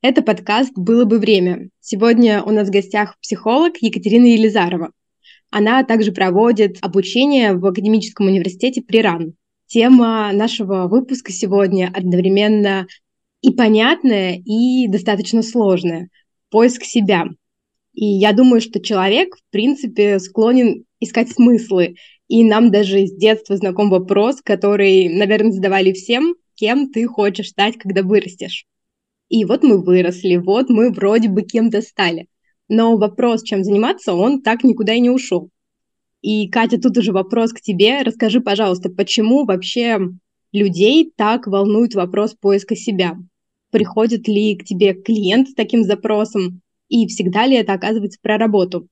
Это подкаст «Было бы время». Сегодня у нас в гостях психолог Екатерина Елизарова. Она также проводит обучение в Академическом университете Приран. Тема нашего выпуска сегодня одновременно и понятная, и достаточно сложная – поиск себя. И я думаю, что человек, в принципе, склонен искать смыслы. И нам даже с детства знаком вопрос, который, наверное, задавали всем, кем ты хочешь стать, когда вырастешь. И вот мы выросли, вот мы вроде бы кем-то стали. Но вопрос, чем заниматься, он так никуда и не ушел. И, Катя, тут уже вопрос к тебе. Расскажи, пожалуйста, почему вообще людей так волнует вопрос поиска себя? Приходит ли к тебе клиент с таким запросом? И всегда ли это оказывается про работу?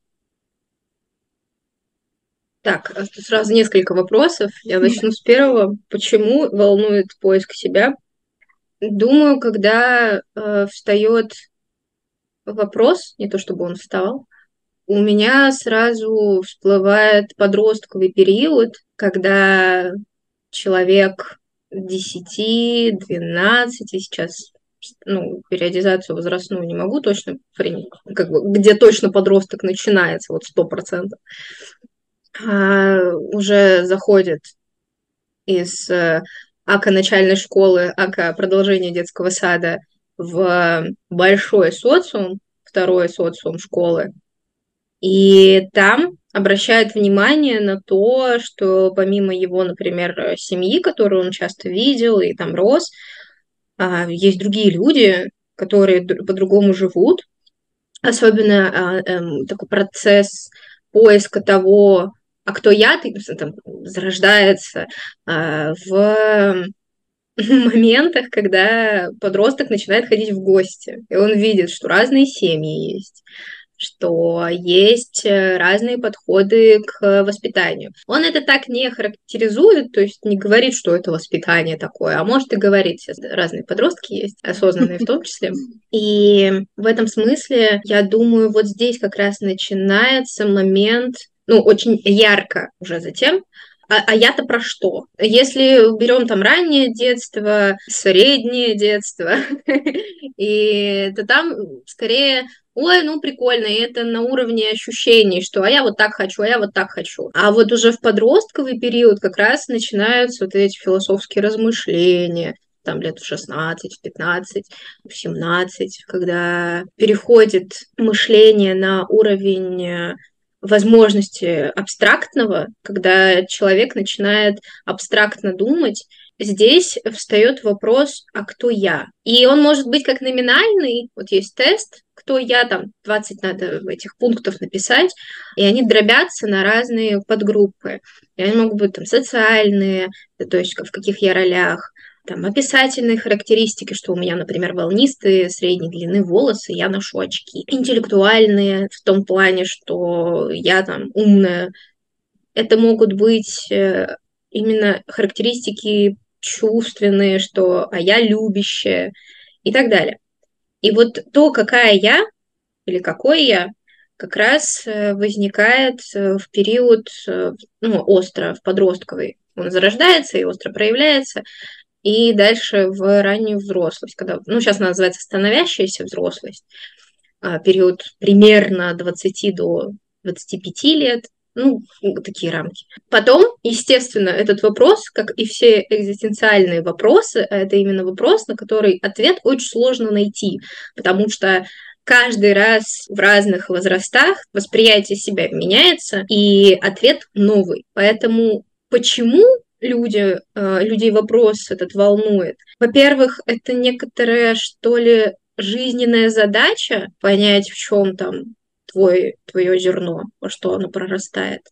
Так, сразу несколько вопросов. Я начну с первого. Почему волнует поиск себя? Думаю, когда э, встает вопрос, не то чтобы он встал, у меня сразу всплывает подростковый период, когда человек 10, 12, сейчас ну, периодизацию возрастную не могу точно принять, как бы, где точно подросток начинается, вот сто процентов, а, уже заходит из э, ака начальной школы, ака продолжения детского сада в большой социум, второй социум школы, и там обращает внимание на то, что помимо его, например, семьи, которую он часто видел и там рос, а, есть другие люди, которые по-другому живут. Особенно а, эм, такой процесс поиска того, а кто я, ты, там, зарождается а, в моментах, когда подросток начинает ходить в гости, и он видит, что разные семьи есть, что есть э, разные подходы к воспитанию. Он это так не характеризует, то есть не говорит, что это воспитание такое, а может и говорить. Разные подростки есть, осознанные в том числе. И в этом смысле, я думаю, вот здесь как раз начинается момент, ну, очень ярко уже затем, а, а я-то про что? Если берем там раннее детство, среднее детство, и то там скорее ой, ну прикольно, и это на уровне ощущений, что а я вот так хочу, а я вот так хочу. А вот уже в подростковый период как раз начинаются вот эти философские размышления, там лет в 16, в 15, в 17, когда переходит мышление на уровень э, возможности абстрактного, когда человек начинает абстрактно думать, здесь встает вопрос, а кто я? И он может быть как номинальный, вот есть тест, кто я, там 20 надо этих пунктов написать, и они дробятся на разные подгруппы. И они могут быть там социальные, то есть в каких я ролях, там описательные характеристики, что у меня, например, волнистые средней длины волосы, я ношу очки. Интеллектуальные в том плане, что я там умная. Это могут быть э, именно характеристики чувственные, что а я любящая и так далее. И вот то, какая я или какой я, как раз э, возникает э, в период ну, остро, в подростковый. Он зарождается и остро проявляется, и дальше в раннюю взрослость, когда, ну, сейчас называется становящаяся взрослость, а, период примерно 20 до 25 лет, ну, такие рамки. Потом, естественно, этот вопрос, как и все экзистенциальные вопросы, а это именно вопрос, на который ответ очень сложно найти, потому что каждый раз в разных возрастах восприятие себя меняется, и ответ новый. Поэтому почему люди, э, людей вопрос этот волнует? Во-первых, это некоторая, что ли, жизненная задача понять, в чем там твой, твое зерно, во что оно прорастает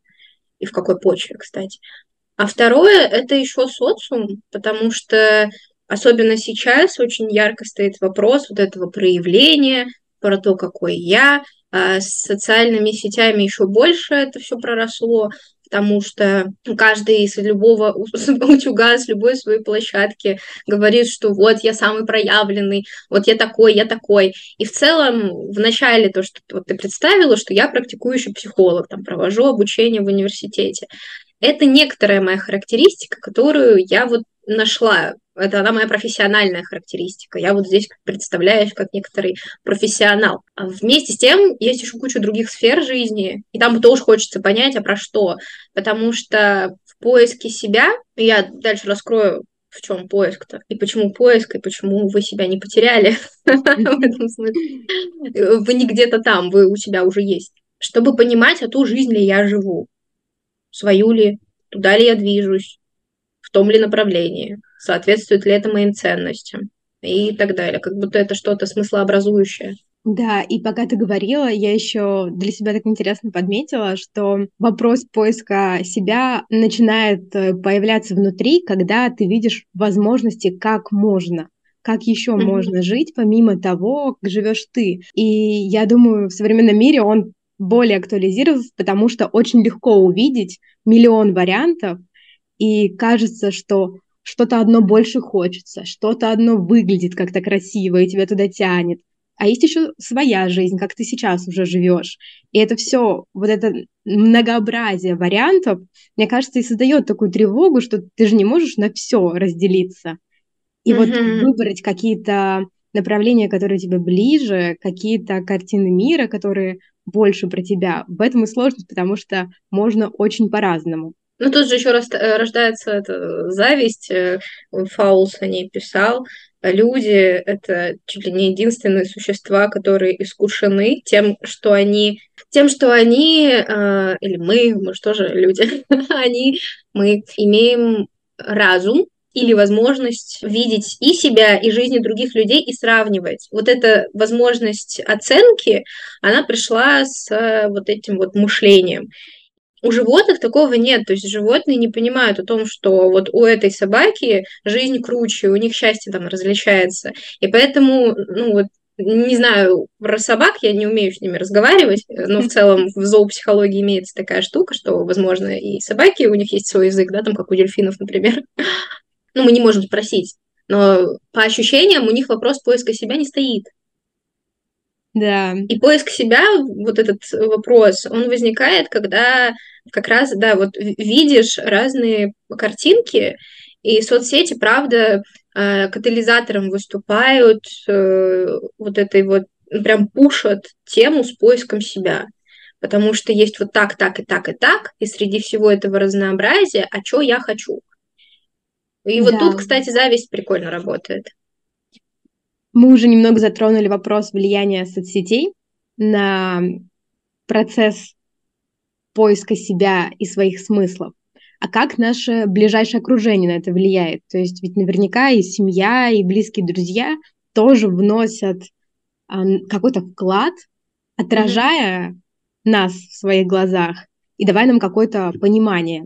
и в какой почве, кстати. А второе – это еще социум, потому что особенно сейчас очень ярко стоит вопрос вот этого проявления, про то, какой я. А с социальными сетями еще больше это все проросло потому что каждый из любого утюга, с любой своей площадки говорит, что вот я самый проявленный, вот я такой, я такой. И в целом, в начале то, что вот ты представила, что я практикующий психолог, там, провожу обучение в университете, это некоторая моя характеристика, которую я вот нашла Это она моя профессиональная характеристика. Я вот здесь представляюсь как некоторый профессионал. А вместе с тем есть еще куча других сфер жизни, и там тоже хочется понять, а про что. Потому что в поиске себя, я дальше раскрою в чем поиск-то, и почему поиск, и почему вы себя не потеряли в этом смысле. Вы не где-то там, вы у себя уже есть. Чтобы понимать, а ту жизнь ли я живу, свою ли, туда ли я движусь, в том ли направлении, соответствует ли это моим ценностям и так далее. Как будто это что-то смыслообразующее. Да, и пока ты говорила, я еще для себя так интересно подметила, что вопрос поиска себя начинает э, появляться внутри, когда ты видишь возможности, как можно как еще mm-hmm. можно жить помимо того, как живешь ты. И я думаю, в современном мире он более актуализировался, потому что очень легко увидеть миллион вариантов, и кажется, что что-то одно больше хочется, что-то одно выглядит как-то красиво, и тебя туда тянет а есть еще своя жизнь, как ты сейчас уже живешь. И это все, вот это многообразие вариантов, мне кажется, и создает такую тревогу, что ты же не можешь на все разделиться. И mm-hmm. вот выбрать какие-то направления, которые тебе ближе, какие-то картины мира, которые больше про тебя. В этом и сложность, потому что можно очень по-разному. Ну, тут же еще э, рождается эта зависть. Э, Фаулс о ней писал, люди — это чуть ли не единственные существа, которые искушены тем, что они тем, что они, э, или мы, мы же тоже люди, они, мы имеем разум или возможность видеть и себя, и жизни других людей и сравнивать. Вот эта возможность оценки, она пришла с вот этим вот мышлением. У животных такого нет, то есть животные не понимают о том, что вот у этой собаки жизнь круче, у них счастье там различается. И поэтому, ну вот, не знаю, про собак я не умею с ними разговаривать, но в целом в зоопсихологии имеется такая штука, что, возможно, и собаки, у них есть свой язык, да, там, как у дельфинов, например. Ну, мы не можем спросить, но по ощущениям у них вопрос поиска себя не стоит. Да. И поиск себя, вот этот вопрос, он возникает, когда как раз, да, вот видишь разные картинки, и соцсети, правда, э, катализатором выступают, э, вот этой вот, прям пушат тему с поиском себя. Потому что есть вот так, так и так и так, и среди всего этого разнообразия, а что я хочу? И да. вот тут, кстати, зависть прикольно работает. Мы уже немного затронули вопрос влияния соцсетей на процесс поиска себя и своих смыслов. А как наше ближайшее окружение на это влияет? То есть ведь наверняка и семья, и близкие друзья тоже вносят какой-то вклад, отражая mm-hmm. нас в своих глазах и давая нам какое-то понимание.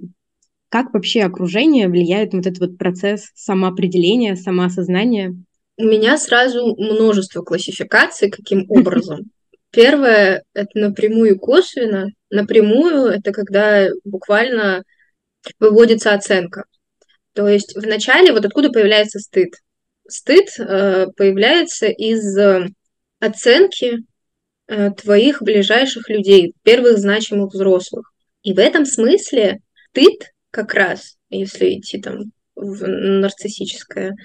Как вообще окружение влияет на вот этот вот процесс самоопределения, самоосознания? У меня сразу множество классификаций, каким образом. Первое — это напрямую косвенно. Напрямую — это когда буквально выводится оценка. То есть вначале вот откуда появляется стыд? Стыд э, появляется из э, оценки э, твоих ближайших людей, первых значимых взрослых. И в этом смысле стыд как раз, если идти там в нарциссическое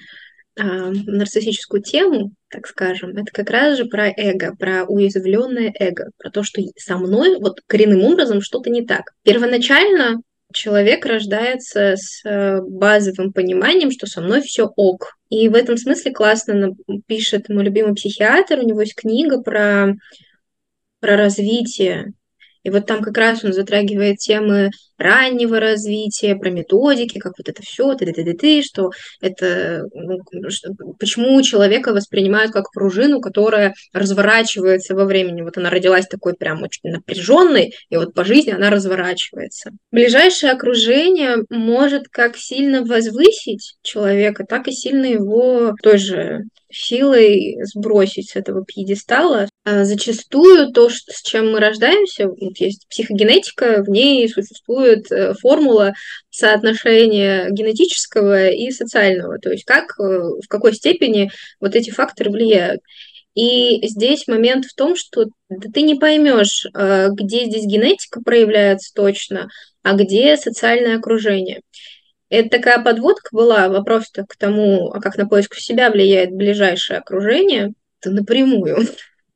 нарциссическую тему, так скажем, это как раз же про эго, про уязвленное эго, про то, что со мной вот коренным образом что-то не так. Первоначально человек рождается с э, базовым пониманием, что со мной все ок. И в этом смысле классно пишет мой любимый психиатр, у него есть книга про, про развитие и вот там как раз он затрагивает темы раннего развития, про методики, как вот это все, ты ты ты ты что это, ну, что, почему человека воспринимают как пружину, которая разворачивается во времени. Вот она родилась такой прям очень напряженной, и вот по жизни она разворачивается. Ближайшее окружение может как сильно возвысить человека, так и сильно его тоже силой сбросить с этого пьедестала. А зачастую то, что, с чем мы рождаемся, вот есть психогенетика, в ней существует э, формула соотношения генетического и социального, то есть как, э, в какой степени вот эти факторы влияют. И здесь момент в том, что ты не поймешь, э, где здесь генетика проявляется точно, а где социальное окружение. Это такая подводка была, вопрос-то к тому, а как на поиск себя влияет ближайшее окружение, то напрямую.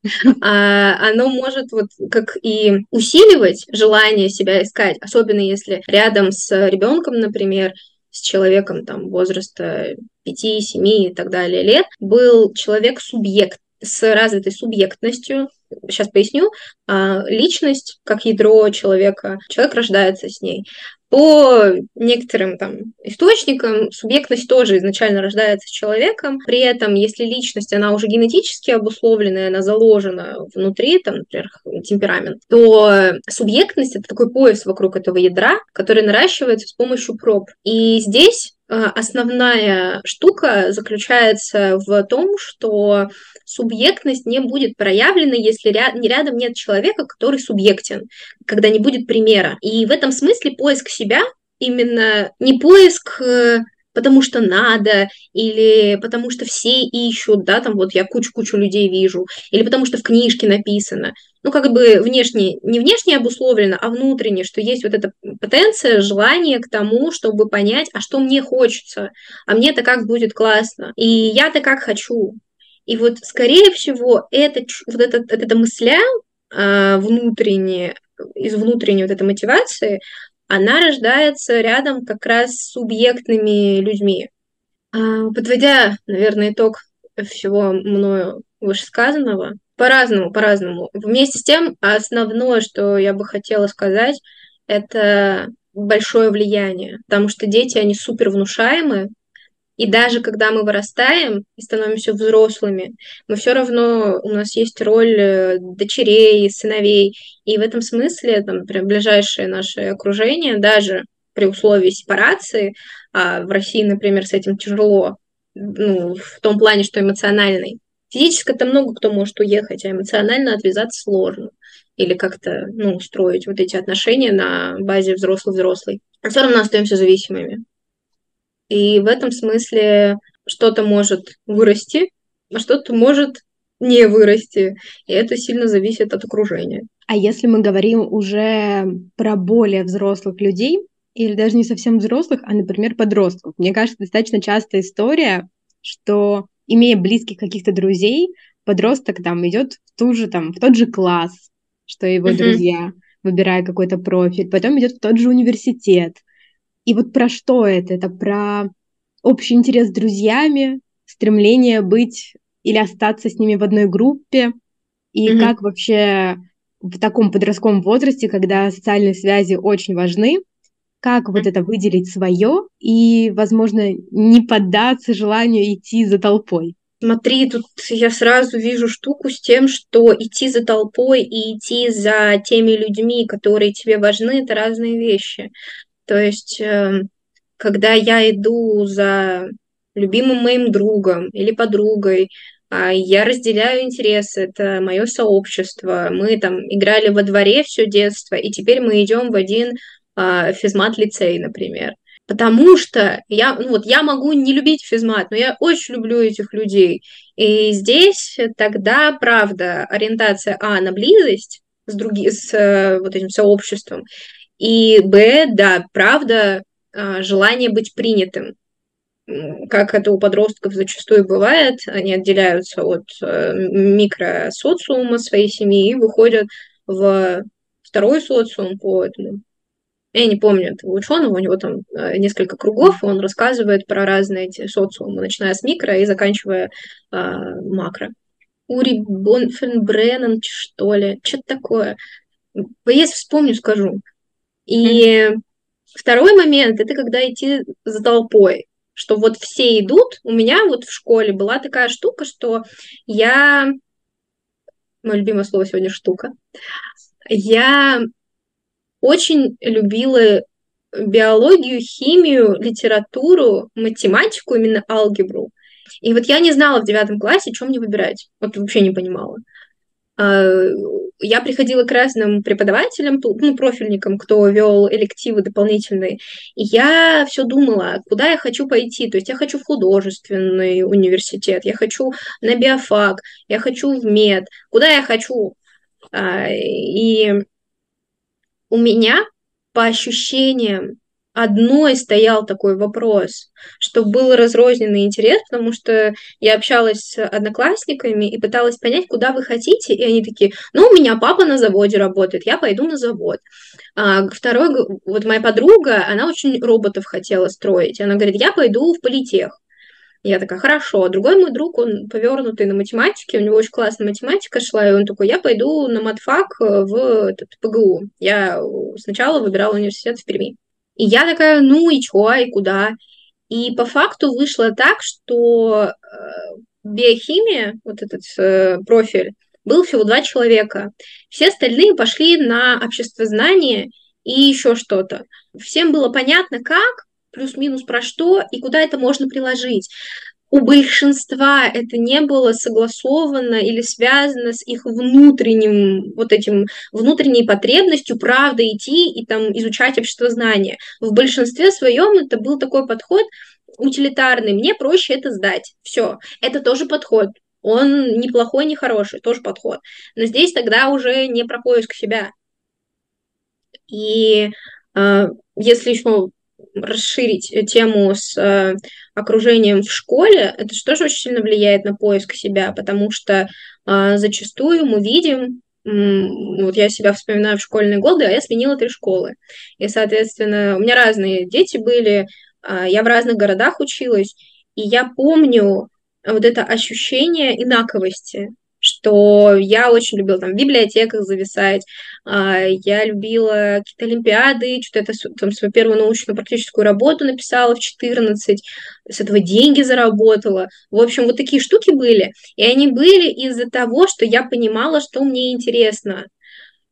а, оно может вот как и усиливать желание себя искать, особенно если рядом с ребенком, например, с человеком там возраста 5, 7 и так далее лет, был человек-субъект с развитой субъектностью, сейчас поясню, а, личность как ядро человека, человек рождается с ней. По некоторым там источникам субъектность тоже изначально рождается человеком. При этом, если личность, она уже генетически обусловленная, она заложена внутри, там, например, темперамент, то субъектность — это такой пояс вокруг этого ядра, который наращивается с помощью проб. И здесь основная штука заключается в том, что субъектность не будет проявлена, если ря- рядом нет человека, который субъектен, когда не будет примера. И в этом смысле поиск себя именно не поиск э, потому что надо, или потому что все ищут, да, там вот я кучу-кучу людей вижу, или потому что в книжке написано. Ну, как бы внешне, не внешне обусловлено, а внутренне, что есть вот эта потенция, желание к тому, чтобы понять, а что мне хочется, а мне-то как будет классно, и я-то как хочу. И вот, скорее всего, это, вот эта, эта мысля а, внутренняя, из внутренней вот этой мотивации, она рождается рядом как раз с субъектными людьми. А, подводя, наверное, итог всего мною вышесказанного, по-разному, по-разному. Вместе с тем, основное, что я бы хотела сказать, это большое влияние, потому что дети, они супер внушаемые, и даже когда мы вырастаем и становимся взрослыми, мы все равно, у нас есть роль э, дочерей, сыновей. И в этом смысле, там, прям ближайшее наше окружение, даже при условии сепарации, а в России, например, с этим тяжело, ну, в том плане, что эмоциональный. Физически-то много кто может уехать, а эмоционально отвязаться сложно. Или как-то, ну, строить вот эти отношения на базе взрослый-взрослый. А все равно остаемся зависимыми. И в этом смысле что-то может вырасти, а что-то может не вырасти. И это сильно зависит от окружения. А если мы говорим уже про более взрослых людей, или даже не совсем взрослых, а, например, подростков. Мне кажется, достаточно частая история, что, имея близких каких-то друзей, подросток там идет в ту же там в тот же класс, что его uh-huh. друзья, выбирая какой-то профиль, потом идет в тот же университет, и вот про что это? Это про общий интерес с друзьями, стремление быть или остаться с ними в одной группе, и mm-hmm. как вообще в таком подростковом возрасте, когда социальные связи очень важны, как вот это выделить свое и, возможно, не поддаться желанию идти за толпой. Смотри, тут я сразу вижу штуку с тем, что идти за толпой и идти за теми людьми, которые тебе важны, это разные вещи. То есть, эм, когда я иду за любимым моим другом или подругой, а, я разделяю интересы, это мое сообщество. Мы там играли во дворе все детство, и теперь мы идем в один а, физмат-лицей, например. Потому что я, ну вот, я могу не любить физмат, но я очень люблю этих людей. И здесь тогда, правда, ориентация А на близость с, други, с э, вот этим сообществом, и Б, да, правда, а, желание быть принятым. Как это у подростков зачастую бывает, они отделяются от э, микросоциума своей семьи и выходят в второй социум по этому. Я не помню этого ученого, у него там э, несколько кругов, и он рассказывает про разные эти социумы, начиная с микро и заканчивая а, макро. Ури Бонфенбреннен, что ли, что-то такое. Если вспомню, скажу. И второй момент это когда идти за толпой что вот все идут. У меня вот в школе была такая штука, что я... Мое любимое слово сегодня штука. Я очень любила биологию, химию, литературу, математику, именно алгебру. И вот я не знала в девятом классе, что мне выбирать. Вот вообще не понимала. А, я приходила к разным преподавателям, ну, профильникам, кто вел элективы дополнительные, и я все думала, куда я хочу пойти. То есть я хочу в художественный университет, я хочу на биофак, я хочу в мед, куда я хочу. А, и у меня по ощущениям одной стоял такой вопрос, что был разрозненный интерес, потому что я общалась с одноклассниками и пыталась понять, куда вы хотите, и они такие, ну, у меня папа на заводе работает, я пойду на завод. А второй, вот моя подруга, она очень роботов хотела строить, она говорит, я пойду в политех. Я такая, хорошо. Другой мой друг, он повернутый на математике, у него очень классная математика шла, и он такой, я пойду на матфак в этот, ПГУ. Я сначала выбирала университет в Перми. И я такая, ну и чё, и куда? И по факту вышло так, что э, биохимия, вот этот э, профиль, был всего два человека. Все остальные пошли на обществознание и еще что-то. Всем было понятно, как, плюс-минус про что и куда это можно приложить у большинства это не было согласовано или связано с их внутренним, вот этим внутренней потребностью правда идти и там изучать общество знания. В большинстве своем это был такой подход утилитарный. Мне проще это сдать. Все. Это тоже подход. Он не плохой, не хороший, тоже подход. Но здесь тогда уже не про поиск себя. И э, если еще расширить тему с э, окружением в школе, это же тоже очень сильно влияет на поиск себя, потому что э, зачастую мы видим, вот я себя вспоминаю в школьные годы, а я сменила три школы. И, соответственно, у меня разные дети были, э, я в разных городах училась, и я помню вот это ощущение инаковости, что я очень любила там в библиотеках зависать, а, я любила какие-то олимпиады, что-то это там свою первую научную практическую работу написала в 14, с этого деньги заработала. В общем, вот такие штуки были, и они были из-за того, что я понимала, что мне интересно.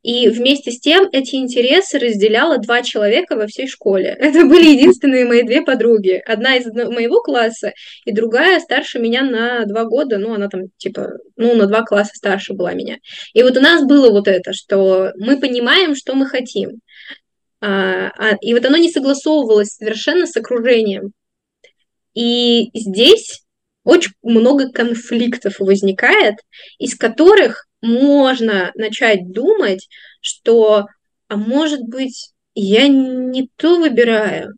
И вместе с тем эти интересы разделяло два человека во всей школе. Это были единственные мои две подруги. Одна из моего класса и другая старше меня на два года. Ну, она там типа, ну, на два класса старше была меня. И вот у нас было вот это, что мы понимаем, что мы хотим. А, а, и вот оно не согласовывалось совершенно с окружением. И здесь очень много конфликтов возникает, из которых можно начать думать, что, а может быть, я не то выбираю,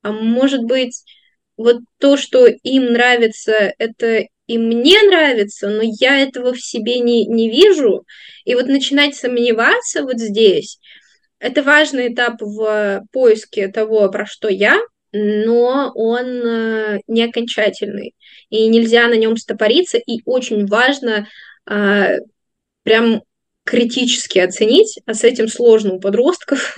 а может быть, вот то, что им нравится, это и мне нравится, но я этого в себе не, не вижу. И вот начинать сомневаться вот здесь, это важный этап в поиске того, про что я, но он э, не окончательный. И нельзя на нем стопориться, и очень важно а, прям критически оценить, а с этим сложно у подростков,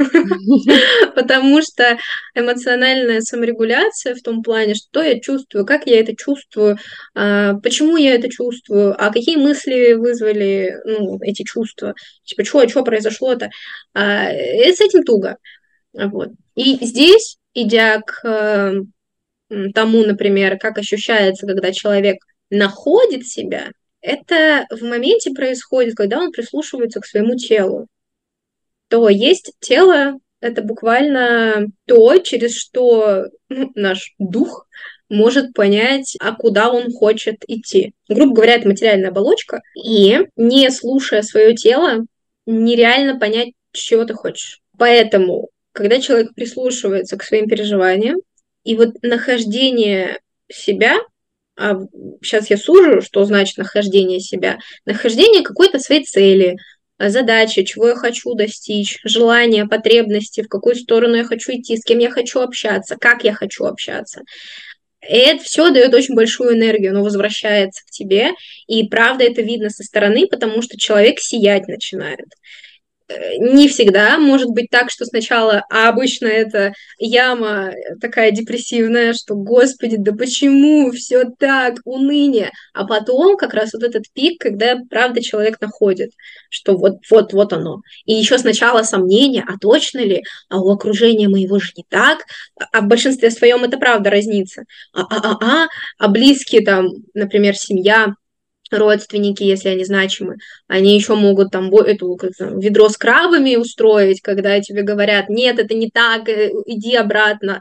потому что эмоциональная саморегуляция в том плане, что я чувствую, как я это чувствую, а, почему я это чувствую, а какие мысли вызвали ну, эти чувства, типа, что, что произошло-то, а, с этим туго. Вот. И здесь, идя к тому, например, как ощущается, когда человек находит себя, это в моменте происходит, когда он прислушивается к своему телу. То есть тело — это буквально то, через что ну, наш дух может понять, а куда он хочет идти. Грубо говоря, это материальная оболочка. И не слушая свое тело, нереально понять, чего ты хочешь. Поэтому, когда человек прислушивается к своим переживаниям, и вот нахождение себя а сейчас я сужу, что значит нахождение себя, нахождение какой-то своей цели, а, задачи, чего я хочу достичь, желания, потребности, в какую сторону я хочу идти, с кем я хочу общаться, как я хочу общаться. И это все дает очень большую энергию, оно возвращается к тебе, и правда это видно со стороны, потому что человек сиять начинает не всегда может быть так, что сначала, а обычно это яма такая депрессивная, что, господи, да почему все так, уныние, а потом как раз вот этот пик, когда, правда, человек находит, что вот, вот, вот оно. И еще сначала сомнения, а точно ли, а у окружения моего же не так, а в большинстве своем это правда разнится, а, а, а, а, а близкие там, например, семья, родственники, если они значимы, они еще могут там эту как ведро с крабами устроить, когда тебе говорят, нет, это не так, э, иди обратно.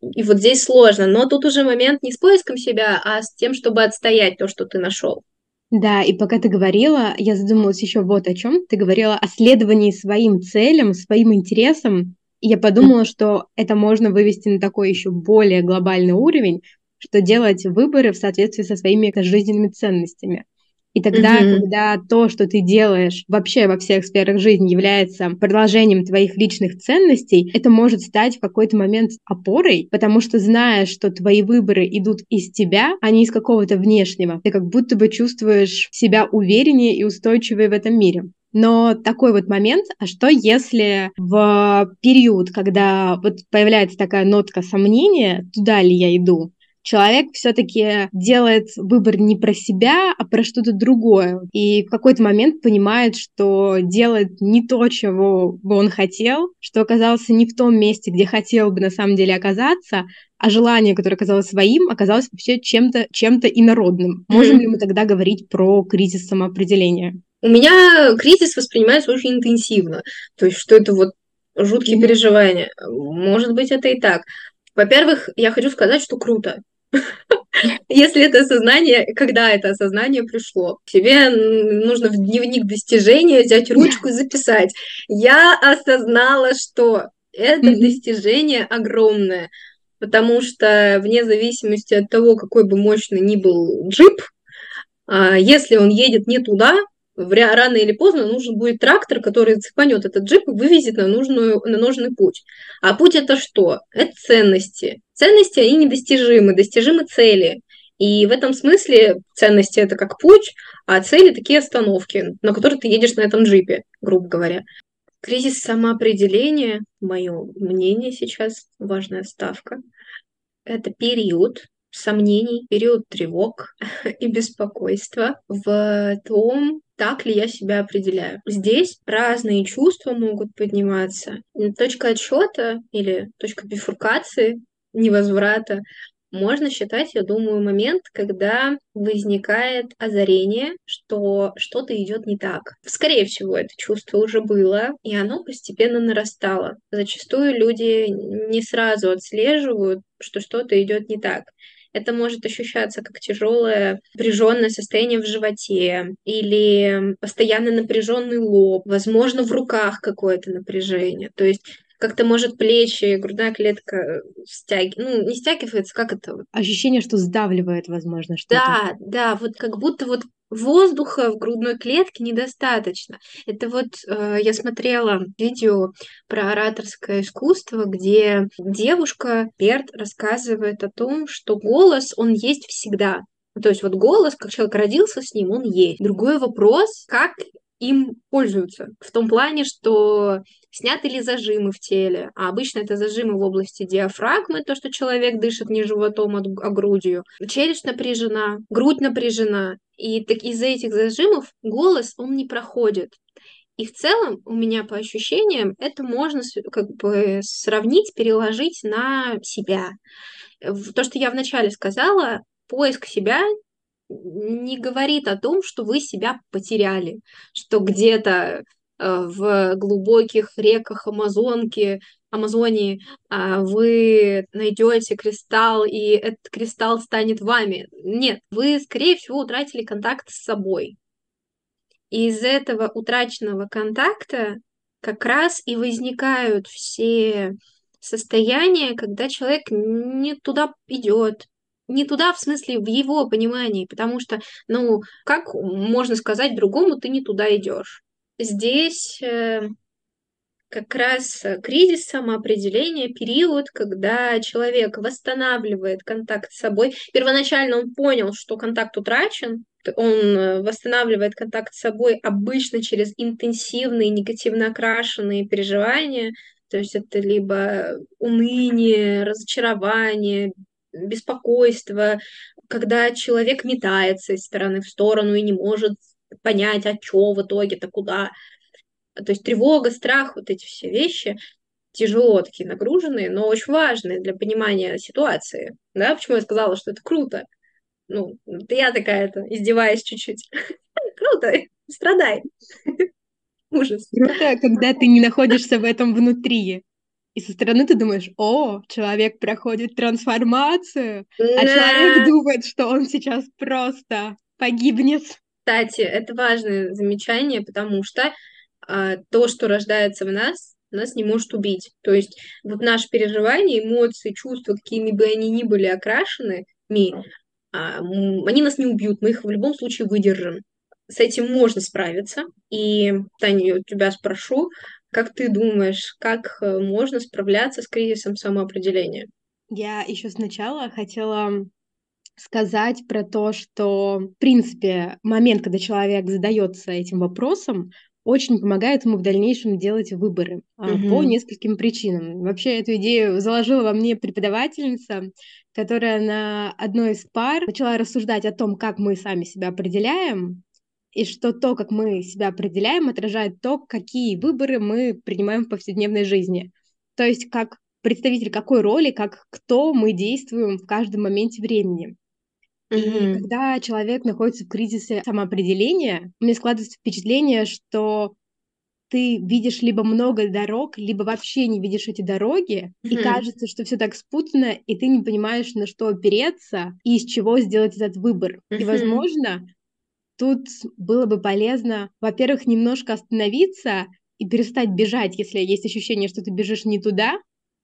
И вот здесь сложно, но тут уже момент не с поиском себя, а с тем, чтобы отстоять то, что ты нашел. Да, и пока ты говорила, я задумалась еще вот о чем. Ты говорила о следовании своим целям, своим интересам. И я подумала, что это можно вывести на такой еще более глобальный уровень, что делать выборы в соответствии со своими жизненными ценностями. И тогда, mm-hmm. когда то, что ты делаешь вообще во всех сферах жизни, является продолжением твоих личных ценностей, это может стать в какой-то момент опорой, потому что зная, что твои выборы идут из тебя, а не из какого-то внешнего, ты как будто бы чувствуешь себя увереннее и устойчивее в этом мире. Но такой вот момент, а что если в период, когда вот появляется такая нотка сомнения, туда ли я иду, человек все-таки делает выбор не про себя, а про что-то другое. И в какой-то момент понимает, что делает не то, чего бы он хотел, что оказался не в том месте, где хотел бы на самом деле оказаться, а желание, которое оказалось своим, оказалось вообще чем-то чем инородным. Можем mm-hmm. ли мы тогда говорить про кризис самоопределения? У меня кризис воспринимается очень интенсивно. То есть, что это вот жуткие mm-hmm. переживания. Может быть, это и так. Во-первых, я хочу сказать, что круто. Если это осознание, когда это осознание пришло, тебе нужно в дневник достижения взять ручку и записать. Я осознала, что это достижение огромное, потому что вне зависимости от того, какой бы мощный ни был джип, а, если он едет не туда, рано или поздно нужен будет трактор, который цепанет этот джип и вывезет на, нужную, на нужный путь. А путь это что? Это ценности. Ценности, они недостижимы, достижимы цели. И в этом смысле ценности это как путь, а цели такие остановки, на которые ты едешь на этом джипе, грубо говоря. Кризис самоопределения, мое мнение сейчас, важная ставка, это период, сомнений, период тревог и беспокойства в том, так ли я себя определяю. Здесь разные чувства могут подниматься. Точка отсчета или точка бифуркации, невозврата можно считать, я думаю, момент, когда возникает озарение, что что-то идет не так. Скорее всего, это чувство уже было, и оно постепенно нарастало. Зачастую люди не сразу отслеживают, что что-то идет не так. Это может ощущаться как тяжелое напряженное состояние в животе или постоянно напряженный лоб, возможно, в руках какое-то напряжение. То есть как-то может плечи, грудная клетка стяги, ну не стягивается, как это? Ощущение, что сдавливает, возможно, что-то. Да, да, вот как будто вот воздуха в грудной клетке недостаточно. Это вот э, я смотрела видео про ораторское искусство, где девушка Перт рассказывает о том, что голос он есть всегда. То есть вот голос, как человек родился с ним, он есть. Другой вопрос, как им пользуются. В том плане, что сняты ли зажимы в теле. А обычно это зажимы в области диафрагмы, то, что человек дышит не животом, а, а грудью. Челюсть напряжена, грудь напряжена. И так из-за этих зажимов голос, он не проходит. И в целом у меня по ощущениям это можно как бы сравнить, переложить на себя. То, что я вначале сказала, поиск себя не говорит о том, что вы себя потеряли, что где-то э, в глубоких реках Амазонки, Амазонии а, вы найдете кристалл, и этот кристалл станет вами. Нет, вы, скорее всего, утратили контакт с собой. И из этого утраченного контакта как раз и возникают все состояния, когда человек не туда идет, не туда, в смысле, в его понимании, потому что, ну, как можно сказать другому, ты не туда идешь. Здесь э, как раз кризис самоопределения, период, когда человек восстанавливает контакт с собой. Первоначально он понял, что контакт утрачен, он э, восстанавливает контакт с собой обычно через интенсивные негативно окрашенные переживания, то есть это либо уныние, разочарование, беспокойство, когда человек метается из стороны в сторону и не может понять, а что в итоге-то куда. То есть тревога, страх, вот эти все вещи тяжело такие нагруженные, но очень важные для понимания ситуации. Да, почему я сказала, что это круто? Ну, это я такая-то, издеваясь чуть-чуть. Круто, страдай. Ужас. Круто, когда ты не находишься в этом внутри. И со стороны ты думаешь, о, человек проходит трансформацию, а человек думает, что он сейчас просто погибнет. Кстати, это важное замечание, потому что а, то, что рождается в нас, нас не может убить. То есть вот наши переживания, эмоции, чувства, какими бы они ни были окрашены, ми, а, они нас не убьют, мы их в любом случае выдержим. С этим можно справиться. И, Таня, я тебя спрошу, как ты думаешь, как э, можно справляться с кризисом самоопределения? Я еще сначала хотела сказать про то, что, в принципе, момент, когда человек задается этим вопросом, очень помогает ему в дальнейшем делать выборы mm-hmm. по нескольким причинам. Вообще эту идею заложила во мне преподавательница, которая на одной из пар начала рассуждать о том, как мы сами себя определяем, и что то, как мы себя определяем, отражает то, какие выборы мы принимаем в повседневной жизни. То есть как представитель какой роли, как кто мы действуем в каждом моменте времени. И mm-hmm. когда человек находится в кризисе самоопределения, у меня складывается впечатление, что ты видишь либо много дорог, либо вообще не видишь эти дороги, mm-hmm. и кажется, что все так спутано, и ты не понимаешь, на что опереться и из чего сделать этот выбор. Mm-hmm. И, возможно, тут было бы полезно, во-первых, немножко остановиться и перестать бежать, если есть ощущение, что ты бежишь не туда,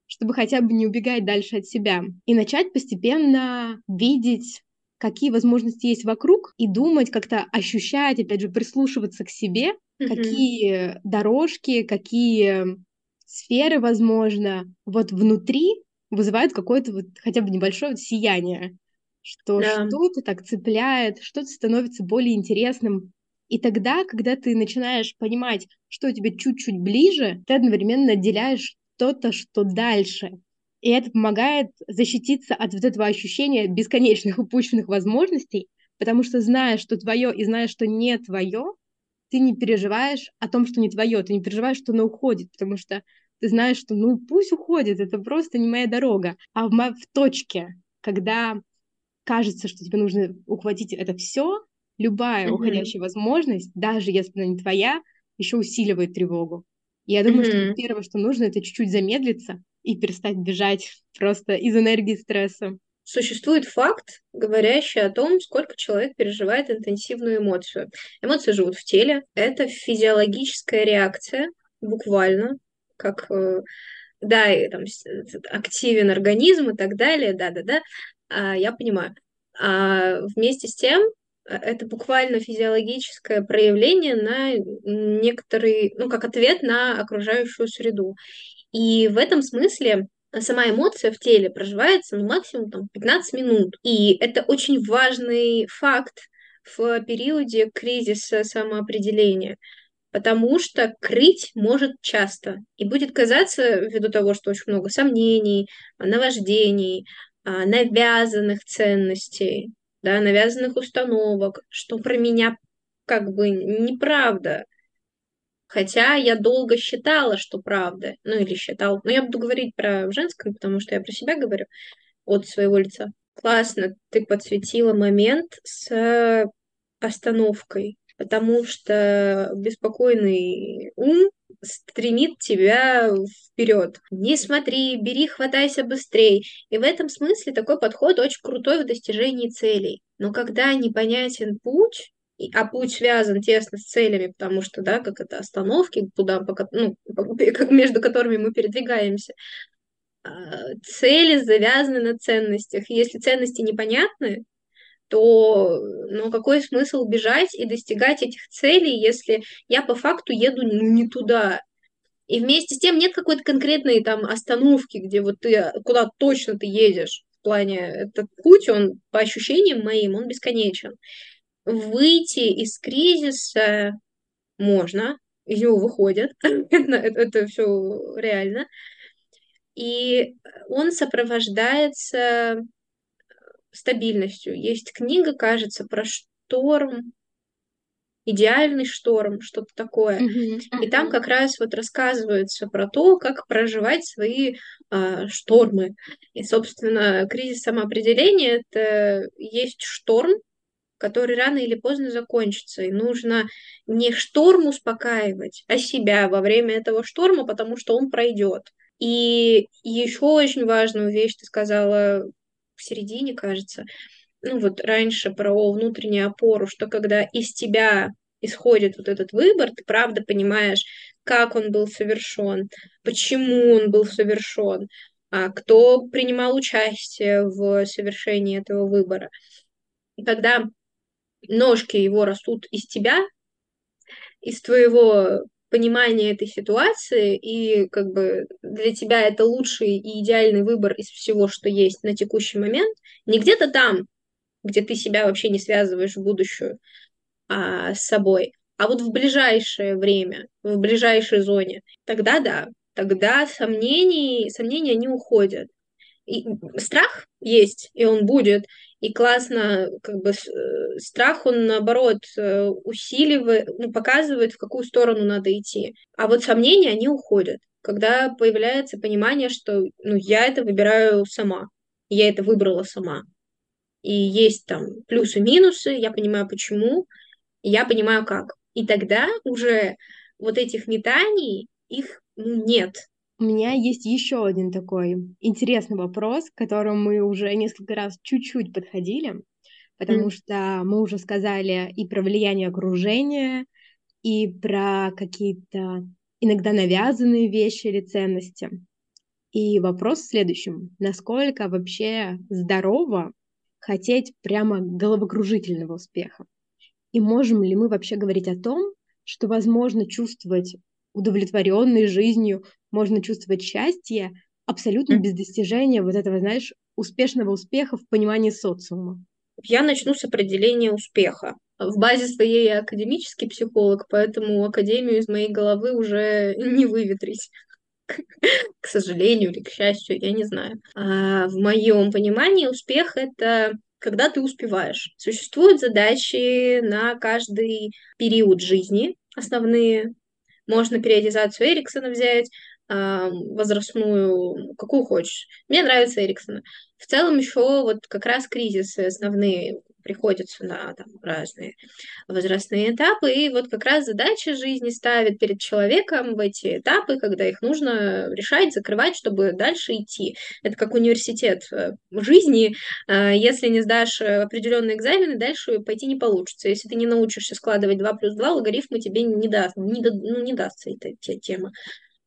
чтобы хотя бы не убегать дальше от себя. И начать постепенно видеть какие возможности есть вокруг, и думать, как-то ощущать, опять же, прислушиваться к себе, mm-hmm. какие дорожки, какие сферы, возможно, вот внутри вызывают какое-то вот хотя бы небольшое вот сияние, что да. что-то так цепляет, что-то становится более интересным. И тогда, когда ты начинаешь понимать, что тебе чуть-чуть ближе, ты одновременно отделяешь то-то, что дальше. И это помогает защититься от вот этого ощущения бесконечных упущенных возможностей, потому что зная, что твое, и зная, что не твое, ты не переживаешь о том, что не твое, ты не переживаешь, что оно уходит, потому что ты знаешь, что ну пусть уходит, это просто не моя дорога. А в, в точке, когда кажется, что тебе нужно ухватить это все, любая mm-hmm. уходящая возможность, даже если она не твоя, еще усиливает тревогу. И я думаю, mm-hmm. что первое, что нужно, это чуть-чуть замедлиться, и перестать бежать просто из энергии стресса. Существует факт, говорящий о том, сколько человек переживает интенсивную эмоцию. Эмоции живут в теле. Это физиологическая реакция, буквально, как э, да, и, там, активен организм и так далее, да-да-да, я понимаю. А вместе с тем, э, это буквально физиологическое проявление на некоторый, ну, как ответ на окружающую среду. И в этом смысле сама эмоция в теле проживается ну, максимум там, 15 минут. И это очень важный факт в периоде кризиса самоопределения, потому что крыть может часто. И будет казаться, ввиду того, что очень много сомнений, наваждений, а, навязанных ценностей, да, навязанных установок, что про меня как бы неправда. Хотя я долго считала, что правда. Ну или считал. Но я буду говорить про женское, потому что я про себя говорю от своего лица. Классно, ты подсветила момент с остановкой, потому что беспокойный ум стремит тебя вперед. Не смотри, бери, хватайся быстрей. И в этом смысле такой подход очень крутой в достижении целей. Но когда непонятен путь, а путь связан тесно с целями, потому что, да, как это остановки, куда, ну, между которыми мы передвигаемся, а, цели завязаны на ценностях. Если ценности непонятны, то ну, какой смысл бежать и достигать этих целей, если я по факту еду не туда? И вместе с тем нет какой-то конкретной там остановки, где вот ты куда точно ты едешь. В плане этот путь, он по ощущениям моим, он бесконечен выйти из кризиса можно, из него выходят, это, это все реально. И он сопровождается стабильностью. Есть книга, кажется, про шторм, идеальный шторм, что-то такое. Uh-huh, uh-huh. И там как раз вот рассказывается про то, как проживать свои э, штормы. И, собственно, кризис самоопределения это есть шторм, который рано или поздно закончится. И нужно не шторм успокаивать, а себя во время этого шторма, потому что он пройдет. И еще очень важную вещь ты сказала середине, кажется, ну вот раньше про внутреннюю опору, что когда из тебя исходит вот этот выбор, ты правда понимаешь, как он был совершен, почему он был совершен, а кто принимал участие в совершении этого выбора. И когда ножки его растут из тебя, из твоего понимания этой ситуации, и как бы для тебя это лучший и идеальный выбор из всего, что есть на текущий момент, не где-то там, где ты себя вообще не связываешь в будущую а, с собой, а вот в ближайшее время, в ближайшей зоне, тогда да, тогда сомнений, сомнения не уходят. И страх есть, и он будет, и классно, как бы э, страх, он наоборот э, усиливает, ну, показывает, в какую сторону надо идти. А вот сомнения, они уходят, когда появляется понимание, что ну, я это выбираю сама, я это выбрала сама. И есть там плюсы-минусы, я понимаю почему, я понимаю как. И тогда уже вот этих метаний, их ну, нет. У меня есть еще один такой интересный вопрос, к которому мы уже несколько раз чуть-чуть подходили, потому mm. что мы уже сказали и про влияние окружения, и про какие-то иногда навязанные вещи или ценности. И вопрос в следующем. Насколько вообще здорово хотеть прямо головокружительного успеха? И можем ли мы вообще говорить о том, что возможно чувствовать удовлетворенной жизнью, можно чувствовать счастье абсолютно без достижения вот этого, знаешь, успешного успеха в понимании социума. Я начну с определения успеха. В базе своей я академический психолог, поэтому академию из моей головы уже не выветрить. К сожалению или к счастью, я не знаю. А в моем понимании успех — это когда ты успеваешь. Существуют задачи на каждый период жизни, основные, можно периодизацию Эриксона взять, возрастную, какую хочешь. Мне нравится Эриксона. В целом еще вот как раз кризисы основные приходятся на там, разные возрастные этапы, и вот как раз задача жизни ставит перед человеком в эти этапы, когда их нужно решать, закрывать, чтобы дальше идти. Это как университет э, жизни. А, если не сдашь определенные экзамены, дальше пойти не получится. Если ты не научишься складывать 2 плюс 2, логарифмы тебе не, даст, не, ну, не дастся эта тема.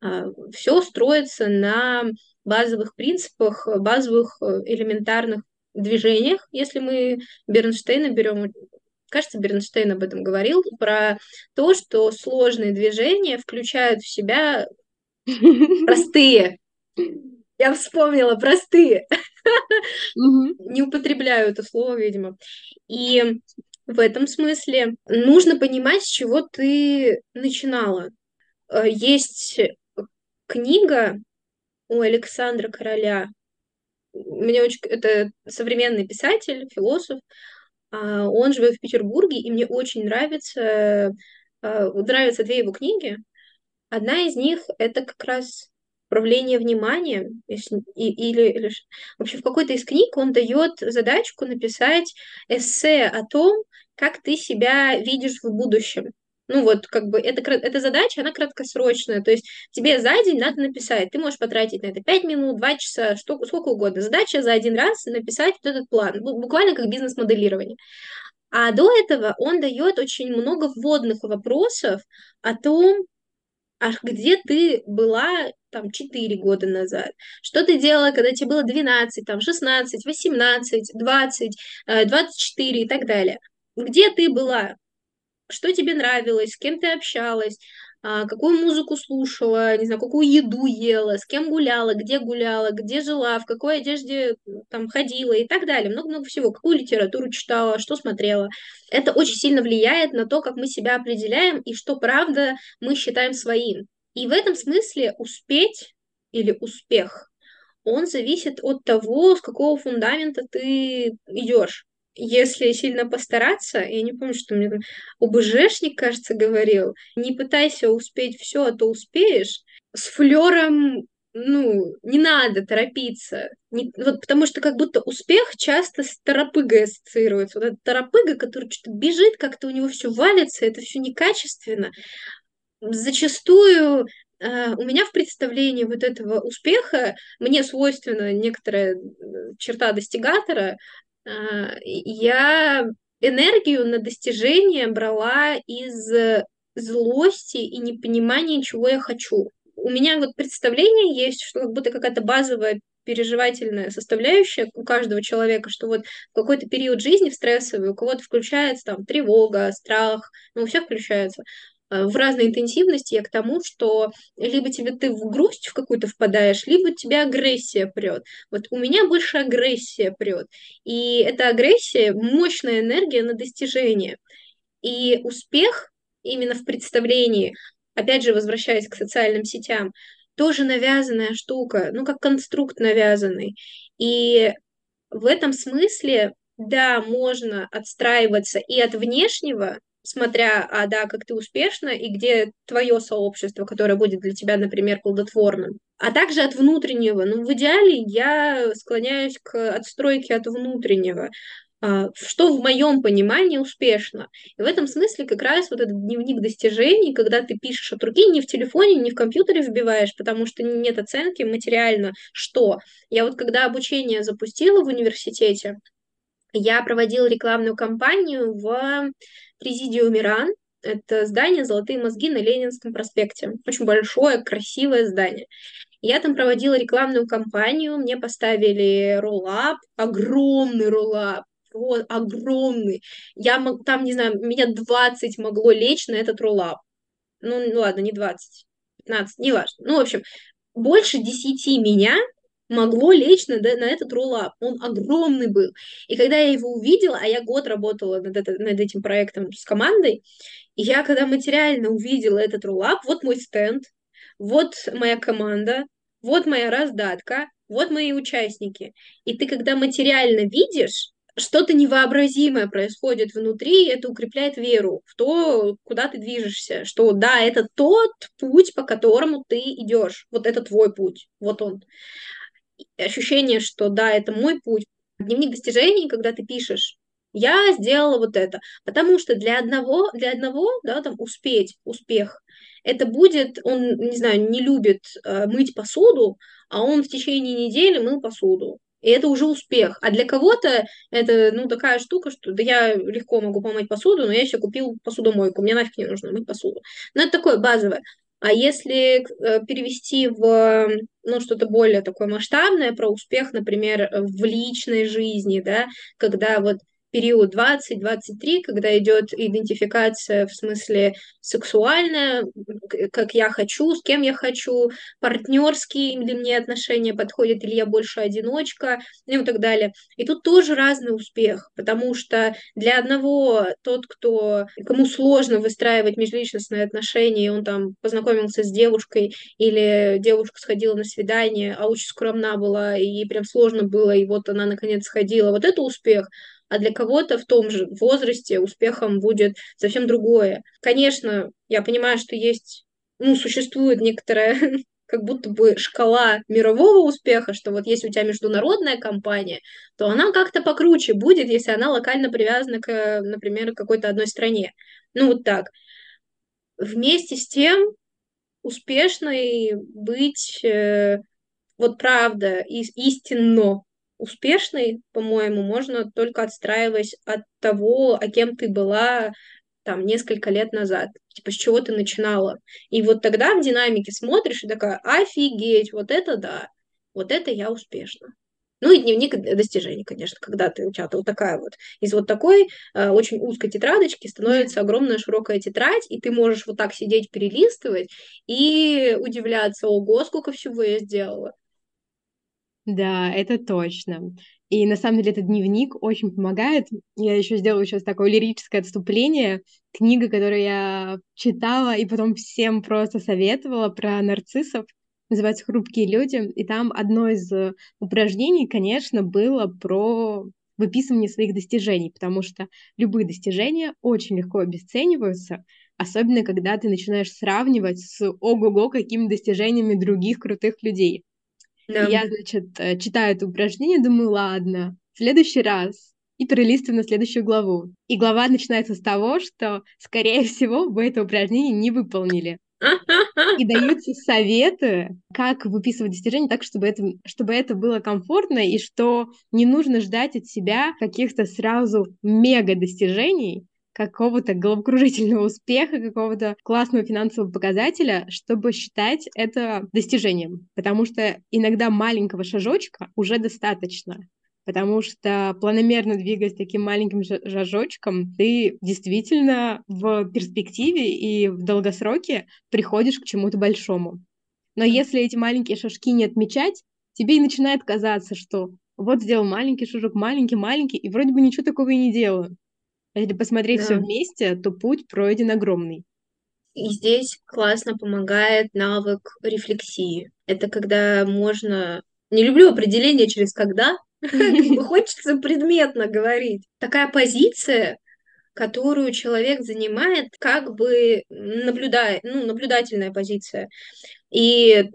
А, Все строится на базовых принципах, базовых э, элементарных движениях. Если мы Бернштейна берем, кажется, Бернштейн об этом говорил, про то, что сложные движения включают в себя простые. Я вспомнила, простые. Не употребляю это слово, видимо. И в этом смысле нужно понимать, с чего ты начинала. Э, есть книга у Александра Короля. Мне очень... Это современный писатель, философ. А, он живет в Петербурге, и мне очень нравится, а, нравятся две его книги. Одна из них — это как раз управление вниманием, если, или, или вообще в какой-то из книг он дает задачку написать эссе о том, как ты себя видишь в будущем. Ну вот, как бы, это, эта задача, она краткосрочная, то есть тебе за день надо написать, ты можешь потратить на это 5 минут, 2 часа, что, сколько угодно. Задача за один раз написать вот этот план, буквально как бизнес-моделирование. А до этого он дает очень много вводных вопросов о том, а где ты была там 4 года назад, что ты делала, когда тебе было 12, там 16, 18, 20, 24 и так далее. Где ты была? Что тебе нравилось, с кем ты общалась, а, какую музыку слушала, не знаю, какую еду ела, с кем гуляла, где гуляла, где жила, в какой одежде там ходила и так далее. Много-много всего. Какую литературу читала, что смотрела. Это очень сильно влияет на то, как мы себя определяем и что, правда, мы считаем своим. И в этом смысле успеть или успех, он зависит от того, с какого фундамента ты идешь если сильно постараться, я не помню, что мне ОБЖшник, кажется, говорил, не пытайся успеть все, а то успеешь. С флером ну, не надо торопиться. Не, вот потому что как будто успех часто с торопыгой ассоциируется. Вот эта торопыга, который что-то бежит, как-то у него все валится, это все некачественно. Зачастую Uh, у меня в представлении вот этого успеха мне свойственна некоторая черта достигатора, я энергию на достижение брала из злости и непонимания, чего я хочу. У меня вот представление есть, что как будто какая-то базовая переживательная составляющая у каждого человека, что вот в какой-то период жизни в стрессовый у кого-то включается там тревога, страх, ну у всех включается э, в разной интенсивности я к тому, что либо тебе ты в грусть в какую-то впадаешь, либо тебя агрессия прет. Вот у меня больше агрессия прет. И эта агрессия мощная энергия на достижение. И успех именно в представлении, опять же, возвращаясь к социальным сетям, тоже навязанная штука, ну, как конструкт навязанный. И в этом смысле, да, можно отстраиваться и от внешнего, смотря, а да, как ты успешна, и где твое сообщество, которое будет для тебя, например, плодотворным, а также от внутреннего. Ну, в идеале я склоняюсь к отстройке от внутреннего. А, что в моем понимании успешно. И в этом смысле как раз вот этот дневник достижений, когда ты пишешь от руки, не в телефоне, не в компьютере вбиваешь, потому что нет оценки материально, что. Я вот когда обучение запустила в университете, я проводила рекламную кампанию в Президиуме РАН, это здание «Золотые мозги» на Ленинском проспекте. Очень большое, красивое здание. Я там проводила рекламную кампанию, мне поставили роллап, огромный роллап, просто огромный. Я там, не знаю, меня 20 могло лечь на этот роллап. Ну ладно, не 20, 15, не важно. Ну, в общем, больше 10 меня могло лечь на, на этот роллап. Он огромный был. И когда я его увидела, а я год работала над, это, над этим проектом с командой, и я когда материально увидела этот роллап, вот мой стенд, вот моя команда, вот моя раздатка, вот мои участники. И ты, когда материально видишь, что-то невообразимое происходит внутри, и это укрепляет веру в то, куда ты движешься, что да, это тот путь, по которому ты идешь, вот это твой путь, вот он. Ощущение, что да, это мой путь. Дневник достижений, когда ты пишешь, я сделала вот это, потому что для одного, для одного, да, там успеть, успех, это будет, он, не знаю, не любит э, мыть посуду, а он в течение недели мыл посуду. И это уже успех. А для кого-то это, ну, такая штука, что да я легко могу помыть посуду, но я себе купил посудомойку, мне нафиг не нужно мыть посуду. Но это такое базовое. А если э, перевести в ну, что-то более такое масштабное про успех, например, в личной жизни, да, когда вот период 20-23, когда идет идентификация в смысле сексуальная, как я хочу, с кем я хочу, партнерские ли мне отношения подходят, или я больше одиночка, ну и так далее. И тут тоже разный успех, потому что для одного тот, кто, кому сложно выстраивать межличностные отношения, и он там познакомился с девушкой, или девушка сходила на свидание, а очень скромна была, и прям сложно было, и вот она наконец сходила, вот это успех а для кого-то в том же возрасте успехом будет совсем другое. Конечно, я понимаю, что есть, ну, существует некоторая как будто бы шкала мирового успеха, что вот если у тебя международная компания, то она как-то покруче будет, если она локально привязана к, например, какой-то одной стране. Ну, вот так. Вместе с тем, успешной быть, э, вот правда, истинно успешной, по-моему, можно только отстраиваясь от того, о кем ты была там несколько лет назад, типа с чего ты начинала. И вот тогда в динамике смотришь и такая, офигеть, вот это да, вот это я успешна. Ну и дневник достижений, конечно, когда ты у тебя вот такая вот из вот такой э, очень узкой тетрадочки становится огромная широкая тетрадь, и ты можешь вот так сидеть перелистывать и удивляться, ого, сколько всего я сделала. Да, это точно. И на самом деле этот дневник очень помогает. Я еще сделаю сейчас такое лирическое отступление. Книга, которую я читала и потом всем просто советовала про нарциссов, называется «Хрупкие люди». И там одно из упражнений, конечно, было про выписывание своих достижений, потому что любые достижения очень легко обесцениваются, особенно когда ты начинаешь сравнивать с ого-го какими достижениями других крутых людей. Да. я, значит, э, читаю это упражнение, думаю, ладно, в следующий раз и перелистываю на следующую главу. И глава начинается с того, что, скорее всего, вы это упражнение не выполнили. И даются советы, как выписывать достижения так, чтобы это, чтобы это было комфортно, и что не нужно ждать от себя каких-то сразу мега достижений, какого-то головокружительного успеха, какого-то классного финансового показателя, чтобы считать это достижением. Потому что иногда маленького шажочка уже достаточно потому что планомерно двигаясь таким маленьким шажочком, ты действительно в перспективе и в долгосроке приходишь к чему-то большому. Но если эти маленькие шажки не отмечать, тебе и начинает казаться, что вот сделал маленький шажок, маленький, маленький, и вроде бы ничего такого и не делаю. А если посмотреть да. все вместе, то путь пройден огромный. И здесь классно помогает навык рефлексии. Это когда можно... Не люблю определение через когда, хочется предметно говорить. Такая позиция, которую человек занимает, как бы наблюдая, ну, наблюдательная позиция. И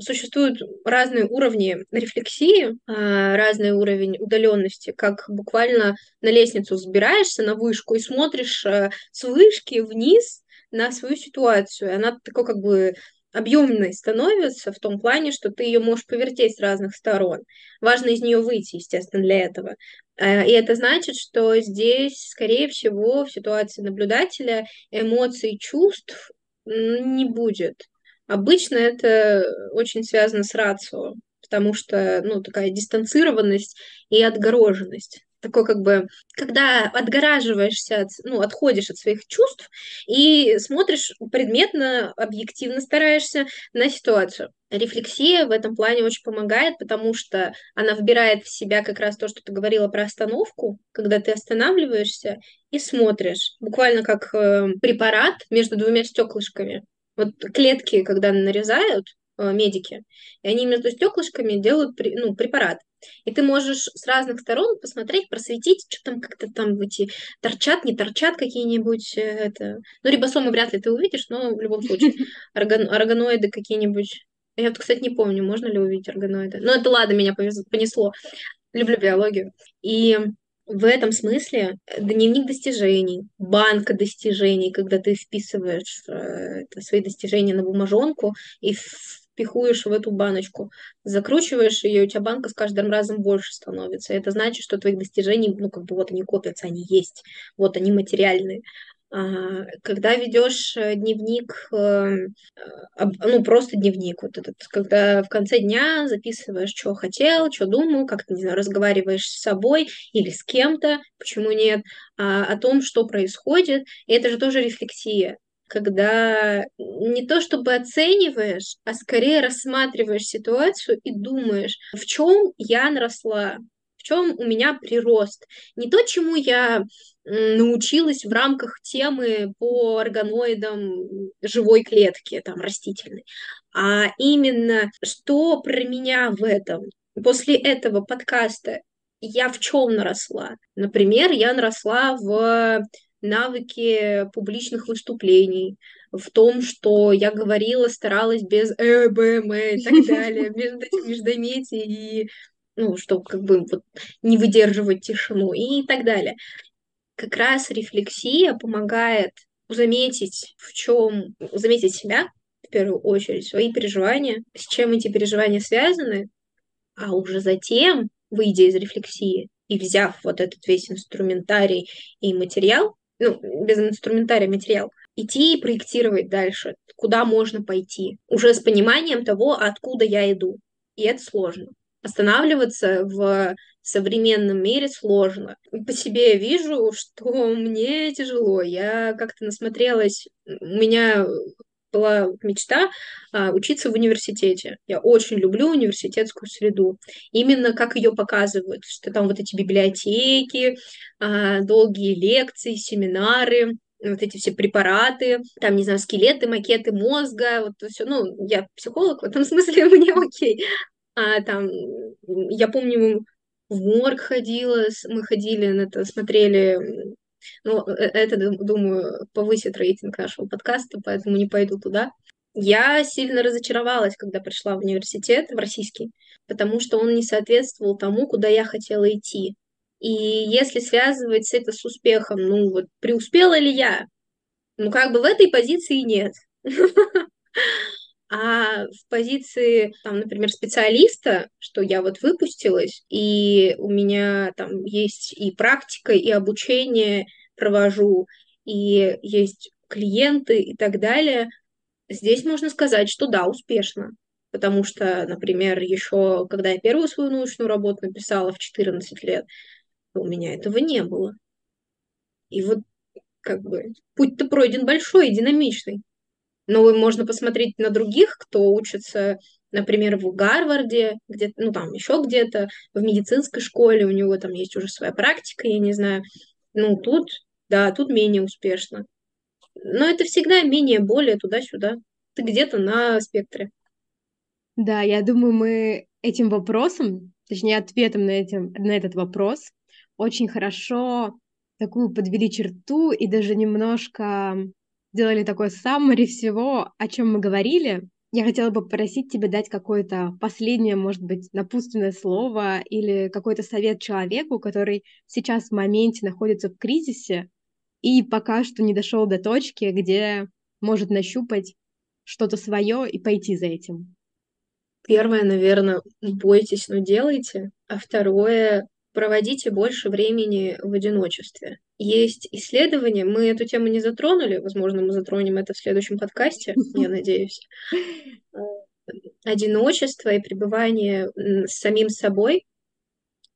существуют разные уровни рефлексии, а, разный уровень удаленности, как буквально на лестницу взбираешься на вышку и смотришь э, с вышки вниз на свою ситуацию. Она такой как бы объемной становится в том плане, что ты ее можешь повертеть с разных сторон. Важно из нее выйти, естественно, для этого. Э, и это значит, что здесь, скорее всего, в ситуации наблюдателя эмоций, чувств не будет. Обычно это очень связано с рацио, потому что, ну, такая дистанцированность и отгороженность такой как бы, когда отгораживаешься, от, ну, отходишь от своих чувств и смотришь предметно, объективно стараешься на ситуацию. Рефлексия в этом плане очень помогает, потому что она вбирает в себя как раз то, что ты говорила про остановку, когда ты останавливаешься и смотришь, буквально как э, препарат между двумя стеклышками. Вот клетки, когда нарезают, э, медики, и они между стеклышками делают ну, препарат. И ты можешь с разных сторон посмотреть, просветить, что там как-то там эти торчат, не торчат какие-нибудь. Э, это... Ну, рибосомы вряд ли ты увидишь, но в любом случае орган... органоиды какие-нибудь. Я вот, кстати, не помню, можно ли увидеть органоиды. Но это ладно, меня понесло. Люблю биологию. И в этом смысле дневник достижений, банка достижений, когда ты вписываешь э, свои достижения на бумажонку и пихуешь в эту баночку, закручиваешь ее, у тебя банка с каждым разом больше становится. Это значит, что твоих достижений, ну, как бы вот они копятся, они есть, вот они материальные. Когда ведешь э, дневник, эм, ну, просто дневник, вот этот, когда в конце дня записываешь, что хотел, что думал, как ты, не знаю, разговариваешь с собой или с кем-то, почему нет, а, о том, что происходит, и это же тоже рефлексия. Когда не то чтобы оцениваешь, а скорее рассматриваешь ситуацию и думаешь, в чем я наросла, в чем у меня прирост. Не то, чему я научилась в рамках темы по органоидам живой клетки, там, растительной, а именно, что про меня в этом. После этого подкаста я в чем наросла? Например, я наросла в навыки публичных выступлений, в том, что я говорила, старалась без э, б, м и так далее, этих междометий, и, ну, чтобы как бы вот не выдерживать тишину и так далее. Как раз рефлексия помогает заметить, в чем, заметить себя, в первую очередь, свои переживания, с чем эти переживания связаны, а уже затем, выйдя из рефлексии и взяв вот этот весь инструментарий и материал, ну, без инструментария материал, идти и проектировать дальше, куда можно пойти, уже с пониманием того, откуда я иду. И это сложно. Останавливаться в современном мире сложно. По себе я вижу, что мне тяжело. Я как-то насмотрелась, у меня была мечта а, учиться в университете. Я очень люблю университетскую среду. Именно как ее показывают, что там вот эти библиотеки, а, долгие лекции, семинары, вот эти все препараты, там, не знаю, скелеты, макеты мозга, вот все, ну, я психолог, в этом смысле мне окей. А там, я помню, в морг ходила, мы ходили на это, смотрели ну, э, это, думаю, повысит рейтинг нашего подкаста, поэтому не пойду туда. Я сильно разочаровалась, когда пришла в университет, в российский, потому что он не соответствовал тому, куда я хотела идти. И если связывать это с успехом, ну вот преуспела ли я? Ну как бы в этой позиции нет. А в позиции, там, например, специалиста, что я вот выпустилась, и у меня там есть и практика, и обучение провожу, и есть клиенты и так далее, здесь можно сказать, что да, успешно. Потому что, например, еще когда я первую свою научную работу написала в 14 лет, у меня этого не было. И вот как бы путь-то пройден большой и динамичный. Но можно посмотреть на других, кто учится, например, в Гарварде, где ну там еще где-то, в медицинской школе, у него там есть уже своя практика, я не знаю. Ну, тут, да, тут менее успешно. Но это всегда менее, более туда-сюда. Ты где-то на спектре. Да, я думаю, мы этим вопросом, точнее, ответом на, этим, на этот вопрос очень хорошо такую подвели черту и даже немножко сделали такой саммари всего, о чем мы говорили. Я хотела бы попросить тебя дать какое-то последнее, может быть, напутственное слово или какой-то совет человеку, который сейчас в моменте находится в кризисе и пока что не дошел до точки, где может нащупать что-то свое и пойти за этим. Первое, наверное, бойтесь, но делайте. А второе, проводите больше времени в одиночестве. Есть исследования, мы эту тему не затронули, возможно, мы затронем это в следующем подкасте, я надеюсь. Одиночество и пребывание с самим собой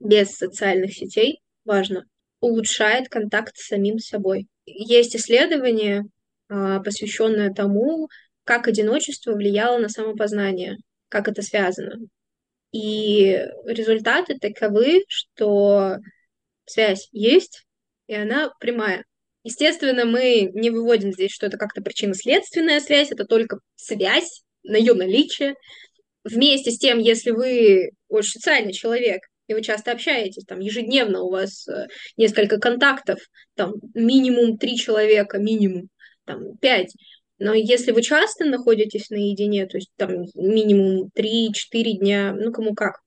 без социальных сетей важно, улучшает контакт с самим собой. Есть исследование, а, посвященное тому, как одиночество влияло на самопознание, как это связано. И результаты таковы, что связь есть, и она прямая. Естественно, мы не выводим здесь, что это как-то причинно-следственная связь, это только связь на ее наличие. Вместе с тем, если вы очень социальный человек, и вы часто общаетесь, там ежедневно у вас э, несколько контактов, там минимум три человека, минимум, там пять, но если вы часто находитесь наедине, то есть там минимум 3-4 дня, ну кому как,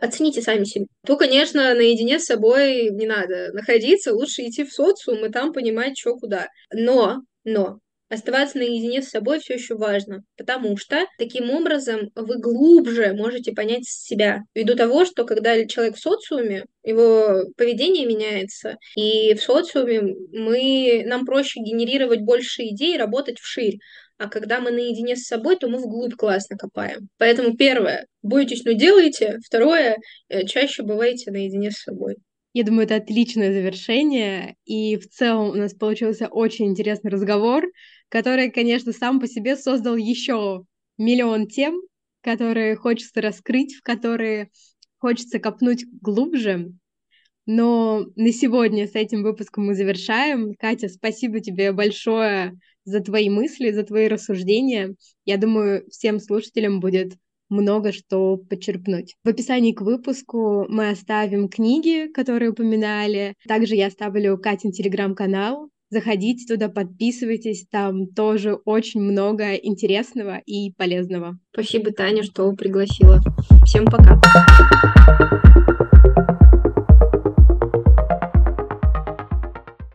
оцените сами себя. То, конечно, наедине с собой не надо находиться, лучше идти в социум и там понимать, что куда. Но, но, Оставаться наедине с собой все еще важно, потому что таким образом вы глубже можете понять себя. Ввиду того, что когда человек в социуме, его поведение меняется, и в социуме мы, нам проще генерировать больше идей, работать вширь. А когда мы наедине с собой, то мы вглубь классно копаем. Поэтому первое, бойтесь, но делайте. Второе, э, чаще бывайте наедине с собой. Я думаю, это отличное завершение. И в целом у нас получился очень интересный разговор который, конечно, сам по себе создал еще миллион тем, которые хочется раскрыть, в которые хочется копнуть глубже. Но на сегодня с этим выпуском мы завершаем. Катя, спасибо тебе большое за твои мысли, за твои рассуждения. Я думаю, всем слушателям будет много что подчерпнуть. В описании к выпуску мы оставим книги, которые упоминали. Также я оставлю Катин телеграм-канал, Заходите туда, подписывайтесь, там тоже очень много интересного и полезного. Спасибо, Таня, что пригласила. Всем пока.